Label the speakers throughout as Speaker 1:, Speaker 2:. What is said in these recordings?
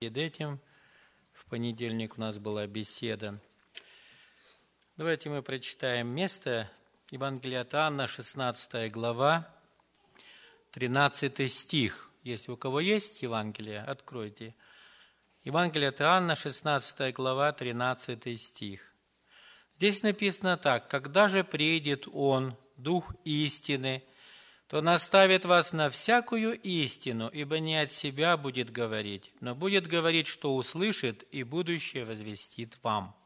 Speaker 1: Перед этим в понедельник у нас была беседа. Давайте мы прочитаем место Евангелия от Анна, 16 глава, 13 стих. Если у кого есть Евангелие, откройте. Евангелие от Иоанна, 16 глава, 13 стих. Здесь написано так. «Когда же приедет Он, Дух истины, то наставит вас на всякую истину, ибо не от себя будет говорить, но будет говорить, что услышит, и будущее возвестит вам.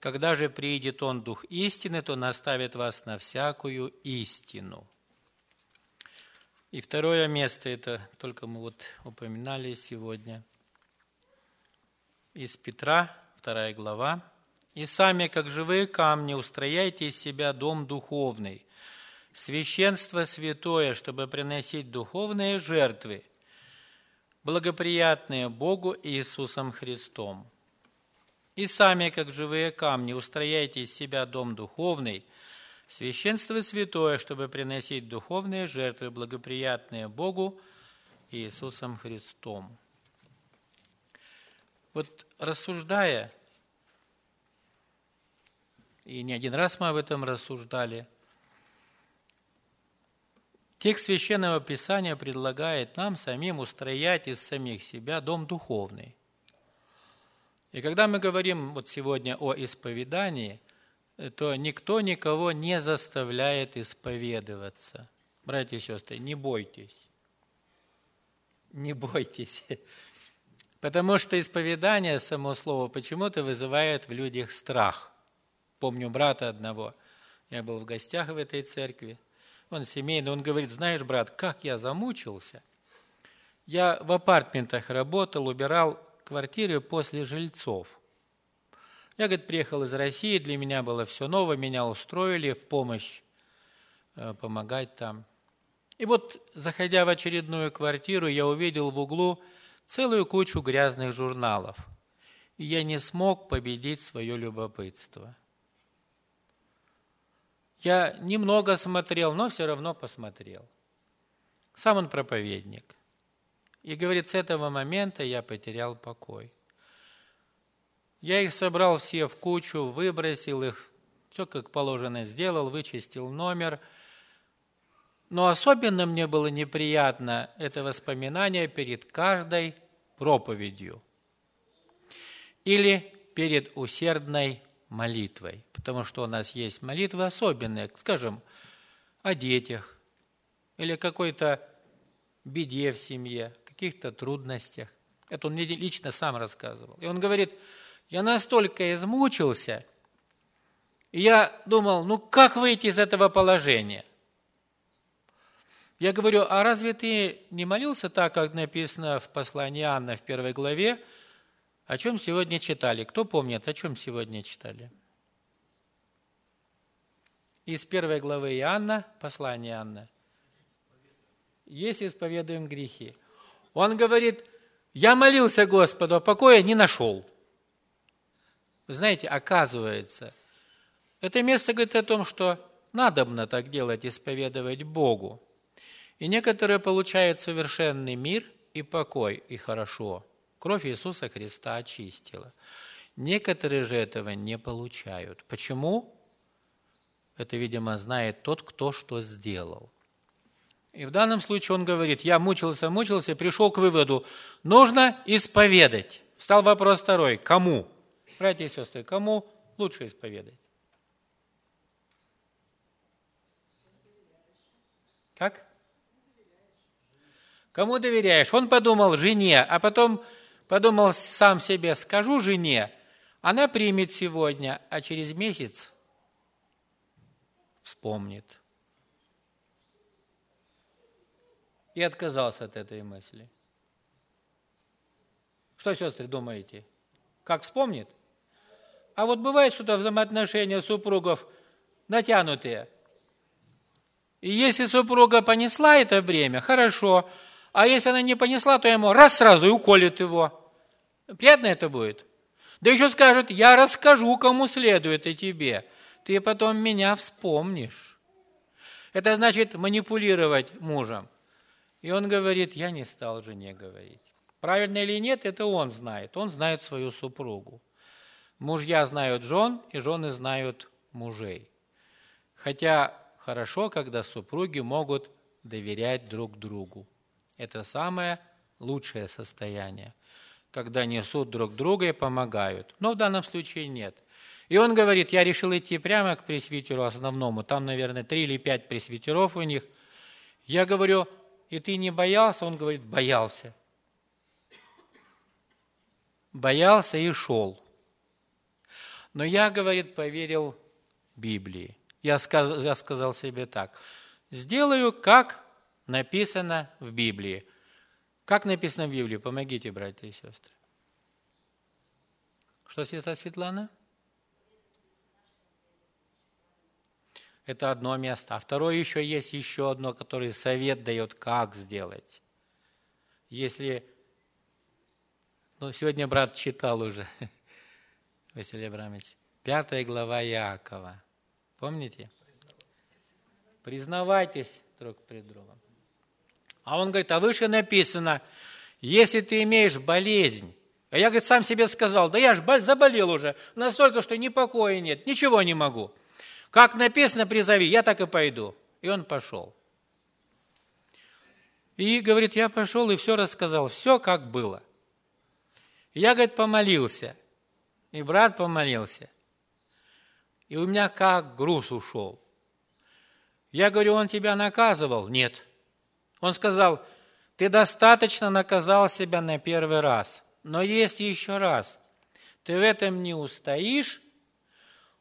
Speaker 1: Когда же приидет Он, Дух истины, то наставит вас на всякую истину. И второе место, это только мы вот упоминали сегодня, из Петра, вторая глава. «И сами, как живые камни, устрояйте из себя дом духовный, священство святое, чтобы приносить духовные жертвы, благоприятные Богу Иисусом Христом. И сами, как живые камни, устрояйте из себя дом духовный, священство святое, чтобы приносить духовные жертвы, благоприятные Богу Иисусом Христом. Вот рассуждая, и не один раз мы об этом рассуждали – Текст Священного Писания предлагает нам самим устроять из самих себя дом духовный. И когда мы говорим вот сегодня о исповедании, то никто никого не заставляет исповедоваться. Братья и сестры, не бойтесь. Не бойтесь. Потому что исповедание, само слово, почему-то вызывает в людях страх. Помню брата одного, я был в гостях в этой церкви, он семейный, он говорит, знаешь, брат, как я замучился. Я в апартментах работал, убирал квартиры после жильцов. Я, говорит, приехал из России, для меня было все новое, меня устроили в помощь э, помогать там. И вот, заходя в очередную квартиру, я увидел в углу целую кучу грязных журналов. И я не смог победить свое любопытство – я немного смотрел, но все равно посмотрел. Сам он проповедник. И говорит, с этого момента я потерял покой. Я их собрал все в кучу, выбросил их, все как положено сделал, вычистил номер. Но особенно мне было неприятно это воспоминание перед каждой проповедью или перед усердной молитвой, потому что у нас есть молитвы особенные, скажем, о детях или какой-то беде в семье, каких-то трудностях. Это он мне лично сам рассказывал. И он говорит, я настолько измучился, и я думал, ну как выйти из этого положения? Я говорю, а разве ты не молился так, как написано в послании Анна в первой главе, о чем сегодня читали? Кто помнит, о чем сегодня читали? Из первой главы Иоанна, послание Иоанна. Если исповедуем грехи. Он говорит, я молился Господу, а покоя не нашел. Вы знаете, оказывается, это место говорит о том, что надобно так делать, исповедовать Богу. И некоторые получают совершенный мир и покой, и хорошо – Кровь Иисуса Христа очистила. Некоторые же этого не получают. Почему? Это, видимо, знает тот, кто что сделал. И в данном случае он говорит, я мучился, мучился, пришел к выводу, нужно исповедать. Встал вопрос второй, кому? Братья и сестры, кому лучше исповедать? Как? Кому доверяешь? Он подумал жене, а потом Подумал сам себе, скажу жене, она примет сегодня, а через месяц вспомнит. И отказался от этой мысли. Что, сестры, думаете? Как вспомнит? А вот бывает что-то взаимоотношения супругов натянутые. И если супруга понесла это бремя, хорошо, а если она не понесла, то ему раз сразу и уколет его. Приятно это будет? Да еще скажет, я расскажу, кому следует и тебе. Ты потом меня вспомнишь. Это значит манипулировать мужем. И он говорит, я не стал жене говорить. Правильно или нет, это он знает. Он знает свою супругу. Мужья знают жен, и жены знают мужей. Хотя хорошо, когда супруги могут доверять друг другу. Это самое лучшее состояние, когда несут друг друга и помогают. Но в данном случае нет. И он говорит, я решил идти прямо к пресвитеру основному, там, наверное, три или пять пресвитеров у них. Я говорю, и ты не боялся? Он говорит, боялся. Боялся и шел. Но я, говорит, поверил Библии. Я сказал, я сказал себе так, сделаю, как написано в Библии. Как написано в Библии? Помогите, братья и сестры. Что, сестра Светлана? Это одно место. А второе еще есть еще одно, которое совет дает, как сделать. Если... Ну, сегодня брат читал уже, Василий Абрамович. Пятая глава Иакова. Помните? Признавайтесь друг перед другом. А он говорит, а выше написано, если ты имеешь болезнь, а я, говорит, сам себе сказал, да я же заболел уже, настолько, что ни покоя нет, ничего не могу. Как написано, призови, я так и пойду. И он пошел. И говорит, я пошел и все рассказал, все как было. я, говорит, помолился. И брат помолился. И у меня как груз ушел. Я говорю, он тебя наказывал? Нет. Он сказал, ты достаточно наказал себя на первый раз, но есть еще раз. Ты в этом не устоишь,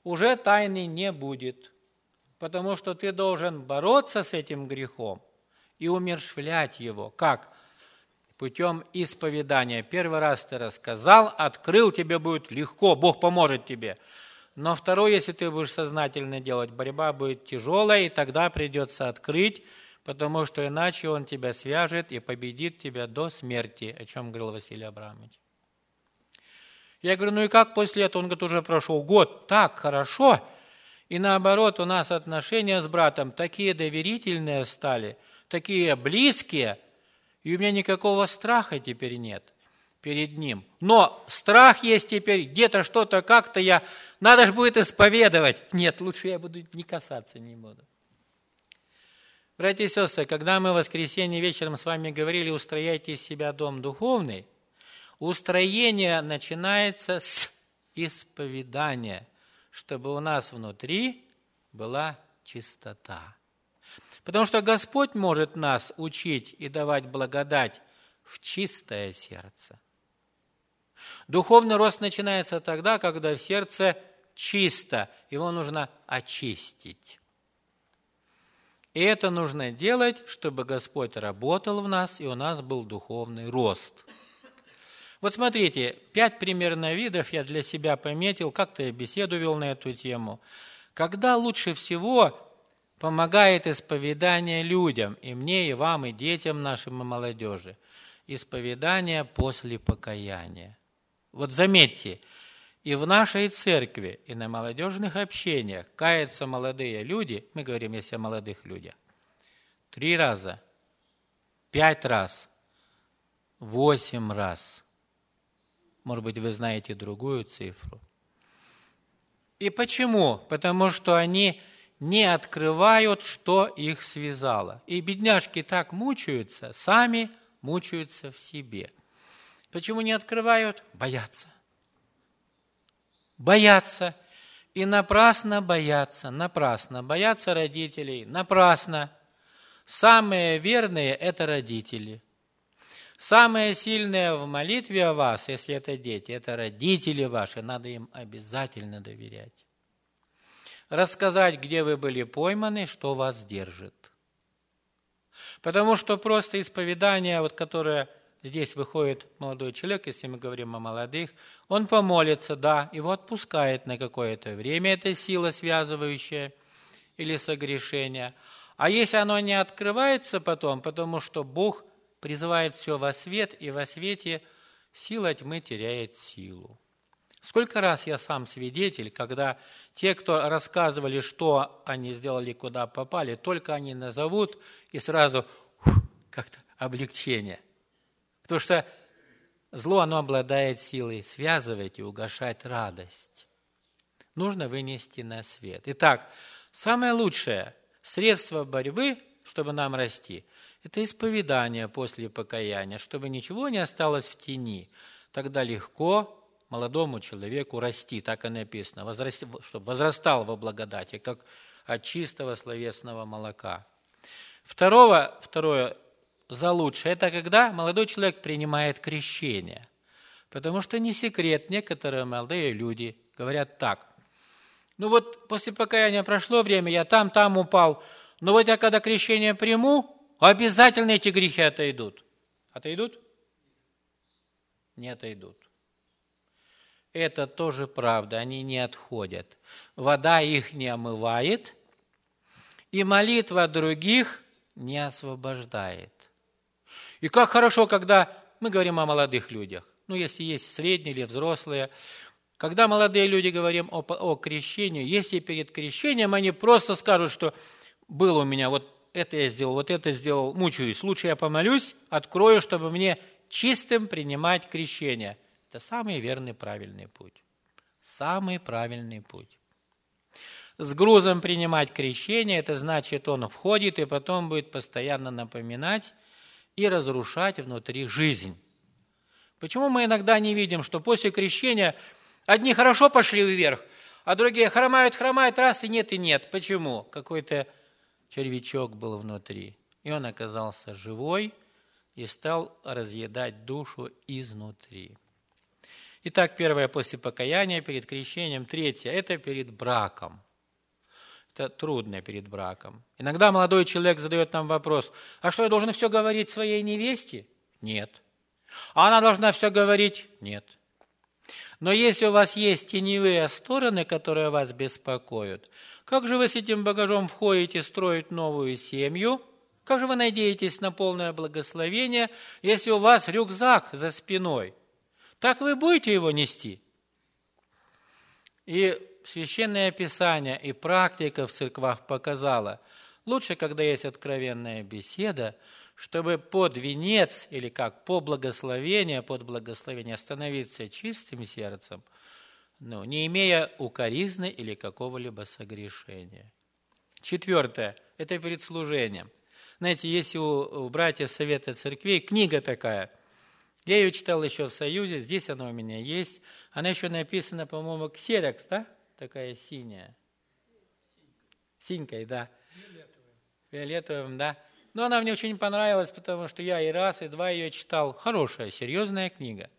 Speaker 1: уже тайны не будет, потому что ты должен бороться с этим грехом и умершвлять его. Как? Путем исповедания. Первый раз ты рассказал, открыл, тебе будет легко, Бог поможет тебе. Но второй, если ты будешь сознательно делать, борьба будет тяжелая, и тогда придется открыть, потому что иначе он тебя свяжет и победит тебя до смерти, о чем говорил Василий Абрамович. Я говорю, ну и как после этого? Он говорит, уже прошел год. Так, хорошо. И наоборот, у нас отношения с братом такие доверительные стали, такие близкие, и у меня никакого страха теперь нет перед ним. Но страх есть теперь, где-то что-то, как-то я, надо же будет исповедовать. Нет, лучше я буду не касаться не буду. Братья и сестры, когда мы в воскресенье вечером с вами говорили, устрояйте из себя дом духовный, Устроение начинается с исповедания, чтобы у нас внутри была чистота. Потому что Господь может нас учить и давать благодать в чистое сердце. Духовный рост начинается тогда, когда в сердце чисто, его нужно очистить. И это нужно делать, чтобы Господь работал в нас, и у нас был духовный рост – вот смотрите, пять примерно видов я для себя пометил, как-то я беседу вел на эту тему. Когда лучше всего помогает исповедание людям, и мне, и вам, и детям нашим, и молодежи. Исповедание после покаяния. Вот заметьте, и в нашей церкви, и на молодежных общениях каются молодые люди, мы говорим, если о молодых людях, три раза, пять раз, восемь раз – может быть, вы знаете другую цифру. И почему? Потому что они не открывают, что их связало. И бедняжки так мучаются, сами мучаются в себе. Почему не открывают? Боятся. Боятся. И напрасно боятся, напрасно. Боятся родителей, напрасно. Самые верные – это родители – Самое сильное в молитве о вас, если это дети, это родители ваши, надо им обязательно доверять. Рассказать, где вы были пойманы, что вас держит. Потому что просто исповедание, вот, которое здесь выходит молодой человек, если мы говорим о молодых, он помолится, да, его отпускает на какое-то время, это сила связывающая или согрешение. А если оно не открывается потом, потому что Бог – призывает все во свет, и во свете сила тьмы теряет силу. Сколько раз я сам свидетель, когда те, кто рассказывали, что они сделали, куда попали, только они назовут, и сразу как-то облегчение. Потому что Зло, оно обладает силой связывать и угошать радость. Нужно вынести на свет. Итак, самое лучшее средство борьбы, чтобы нам расти, это исповедание после покаяния, чтобы ничего не осталось в тени. Тогда легко молодому человеку расти, так и написано, возрасти, чтобы возрастал во благодати, как от чистого словесного молока. Второго, второе за лучшее – это когда молодой человек принимает крещение. Потому что не секрет, некоторые молодые люди говорят так. Ну вот после покаяния прошло время, я там, там упал, но вот я когда крещение приму, обязательно эти грехи отойдут. Отойдут? Не отойдут. Это тоже правда, они не отходят. Вода их не омывает, и молитва других не освобождает. И как хорошо, когда мы говорим о молодых людях. Ну, если есть средние или взрослые. Когда молодые люди говорим о, о крещении, если перед крещением они просто скажут, что было у меня вот это я сделал, вот это сделал, мучаюсь. Лучше я помолюсь, открою, чтобы мне чистым принимать крещение. Это самый верный, правильный путь. Самый правильный путь. С грузом принимать крещение, это значит, он входит и потом будет постоянно напоминать, и разрушать внутри жизнь. Почему мы иногда не видим, что после крещения одни хорошо пошли вверх, а другие хромают, хромают, раз и нет, и нет. Почему? Какой-то червячок был внутри. И он оказался живой и стал разъедать душу изнутри. Итак, первое после покаяния перед крещением. Третье – это перед браком – это трудно перед браком. Иногда молодой человек задает нам вопрос, а что, я должен все говорить своей невесте? Нет. А она должна все говорить? Нет. Но если у вас есть теневые стороны, которые вас беспокоят, как же вы с этим багажом входите строить новую семью? Как же вы надеетесь на полное благословение, если у вас рюкзак за спиной? Так вы будете его нести? И Священное Писание и практика в церквах показала, лучше, когда есть откровенная беседа, чтобы под венец или как по благословение, под благословение становиться чистым сердцем, ну, не имея укоризны или какого-либо согрешения. Четвертое – это перед служением. Знаете, есть у, у братьев Совета Церквей книга такая. Я ее читал еще в Союзе, здесь она у меня есть. Она еще написана, по-моему, ксерокс, да? Такая синяя. Синькой, да. Фиолетовым, да. Но она мне очень понравилась, потому что я и раз, и два ее читал. Хорошая, серьезная книга.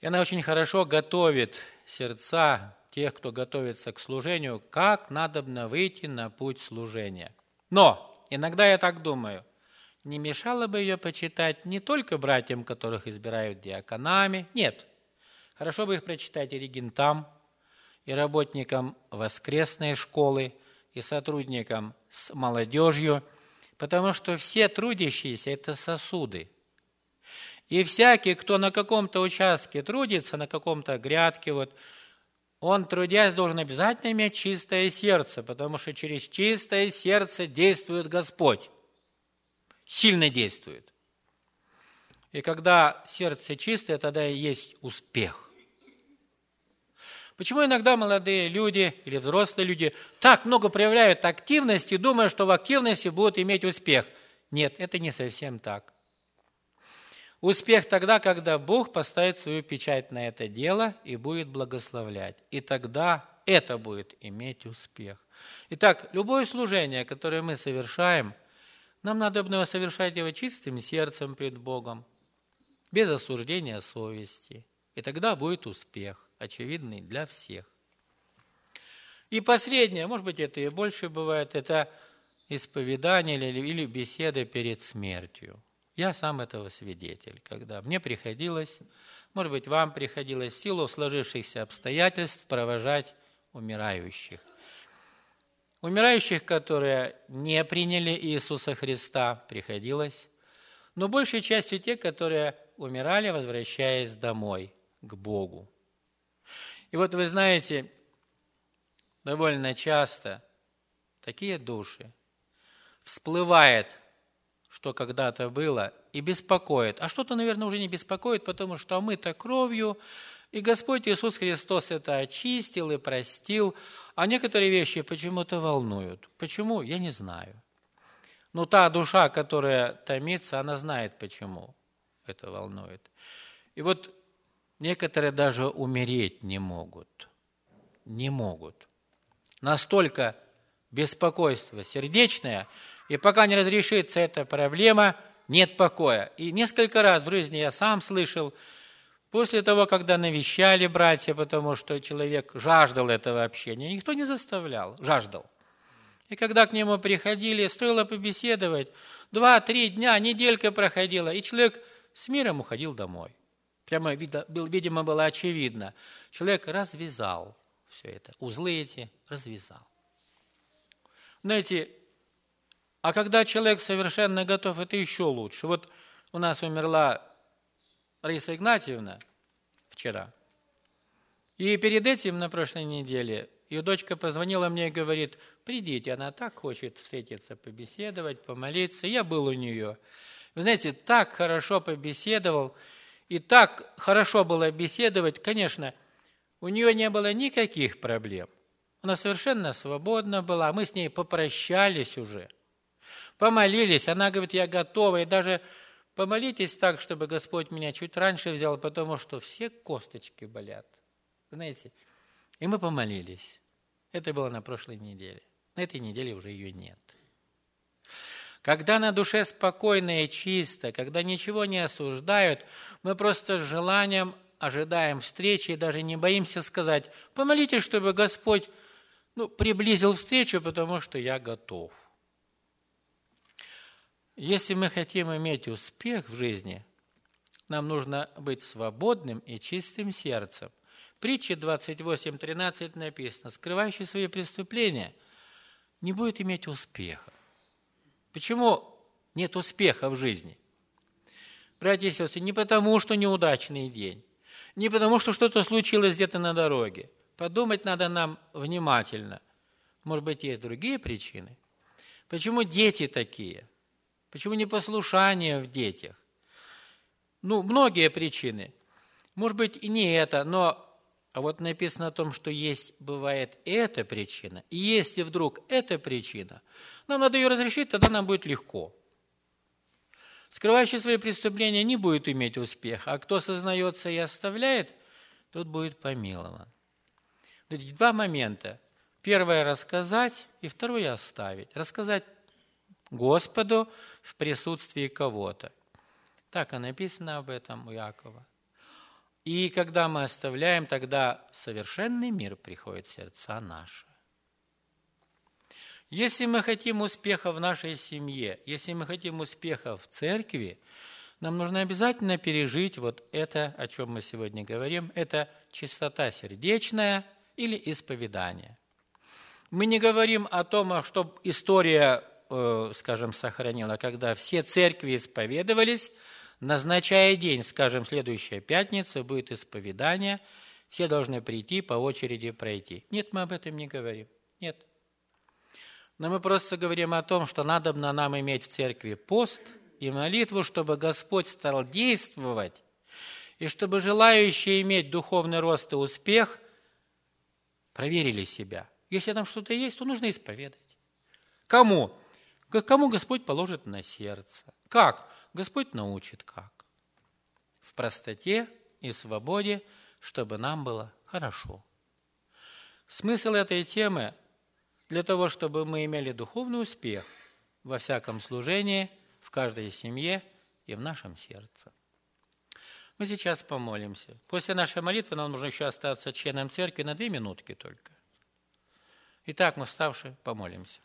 Speaker 1: И она очень хорошо готовит сердца тех, кто готовится к служению, как надо выйти на путь служения. Но иногда я так думаю, не мешало бы ее почитать не только братьям, которых избирают диаконами, нет. Хорошо бы их прочитать и регентам, и работникам воскресной школы, и сотрудникам с молодежью, потому что все трудящиеся – это сосуды. И всякий, кто на каком-то участке трудится, на каком-то грядке, вот, он, трудясь, должен обязательно иметь чистое сердце, потому что через чистое сердце действует Господь. Сильно действует. И когда сердце чистое, тогда и есть успех. Почему иногда молодые люди или взрослые люди так много проявляют активности, думая, что в активности будут иметь успех? Нет, это не совсем так. Успех тогда, когда Бог поставит свою печать на это дело и будет благословлять. И тогда это будет иметь успех. Итак, любое служение, которое мы совершаем, нам надо его совершать его чистым сердцем пред Богом, без осуждения совести. И тогда будет успех очевидный для всех. И последнее, может быть, это и больше бывает, это исповедание или, или беседа перед смертью. Я сам этого свидетель, когда мне приходилось, может быть, вам приходилось в силу сложившихся обстоятельств провожать умирающих. Умирающих, которые не приняли Иисуса Христа, приходилось, но большей частью те, которые умирали, возвращаясь домой, к Богу. И вот вы знаете, довольно часто такие души всплывает что когда-то было, и беспокоит. А что-то, наверное, уже не беспокоит, потому что мы-то кровью, и Господь Иисус Христос это очистил и простил, а некоторые вещи почему-то волнуют. Почему? Я не знаю. Но та душа, которая томится, она знает, почему это волнует. И вот некоторые даже умереть не могут. Не могут. Настолько беспокойство сердечное, и пока не разрешится эта проблема, нет покоя. И несколько раз в жизни я сам слышал, после того, когда навещали братья, потому что человек жаждал этого общения, никто не заставлял, жаждал. И когда к нему приходили, стоило побеседовать, два-три дня, неделька проходила, и человек с миром уходил домой. Прямо, видимо, было очевидно. Человек развязал все это, узлы эти развязал. Знаете, а когда человек совершенно готов, это еще лучше. Вот у нас умерла Раиса Игнатьевна вчера. И перед этим, на прошлой неделе, ее дочка позвонила мне и говорит, придите, она так хочет встретиться, побеседовать, помолиться. Я был у нее. Вы знаете, так хорошо побеседовал, и так хорошо было беседовать, конечно, у нее не было никаких проблем. Она совершенно свободна была. Мы с ней попрощались уже. Помолились. Она говорит, я готова. И даже помолитесь так, чтобы Господь меня чуть раньше взял, потому что все косточки болят. Знаете? И мы помолились. Это было на прошлой неделе. На этой неделе уже ее нет. Когда на душе спокойно и чисто, когда ничего не осуждают, мы просто с желанием ожидаем встречи и даже не боимся сказать, помолитесь, чтобы Господь ну, приблизил встречу, потому что я готов. Если мы хотим иметь успех в жизни, нам нужно быть свободным и чистым сердцем. В притче 28.13 написано, скрывающий свои преступления не будет иметь успеха. Почему нет успеха в жизни? Братья и сестры, не потому, что неудачный день, не потому, что что-то случилось где-то на дороге, Подумать надо нам внимательно. Может быть, есть другие причины? Почему дети такие? Почему непослушание в детях? Ну, многие причины. Может быть, и не это, но а вот написано о том, что есть, бывает эта причина. И если вдруг эта причина, нам надо ее разрешить, тогда нам будет легко. Скрывающий свои преступления не будет иметь успеха, а кто сознается и оставляет, тот будет помилован. Два момента. Первое – рассказать, и второе – оставить. Рассказать Господу в присутствии кого-то. Так и написано об этом у Якова. И когда мы оставляем, тогда совершенный мир приходит в сердца наши. Если мы хотим успеха в нашей семье, если мы хотим успеха в церкви, нам нужно обязательно пережить вот это, о чем мы сегодня говорим. Это чистота сердечная – или исповедание. Мы не говорим о том, что история, э, скажем, сохранила, когда все церкви исповедовались, назначая день, скажем, следующая пятница, будет исповедание, все должны прийти, по очереди пройти. Нет, мы об этом не говорим. Нет. Но мы просто говорим о том, что надо нам иметь в церкви пост и молитву, чтобы Господь стал действовать, и чтобы желающие иметь духовный рост и успех – проверили себя. Если там что-то есть, то нужно исповедать. Кому? Кому Господь положит на сердце? Как? Господь научит как. В простоте и свободе, чтобы нам было хорошо. Смысл этой темы для того, чтобы мы имели духовный успех во всяком служении, в каждой семье и в нашем сердце. Мы сейчас помолимся. После нашей молитвы нам нужно еще остаться членом церкви на две минутки только. Итак, мы вставши, помолимся.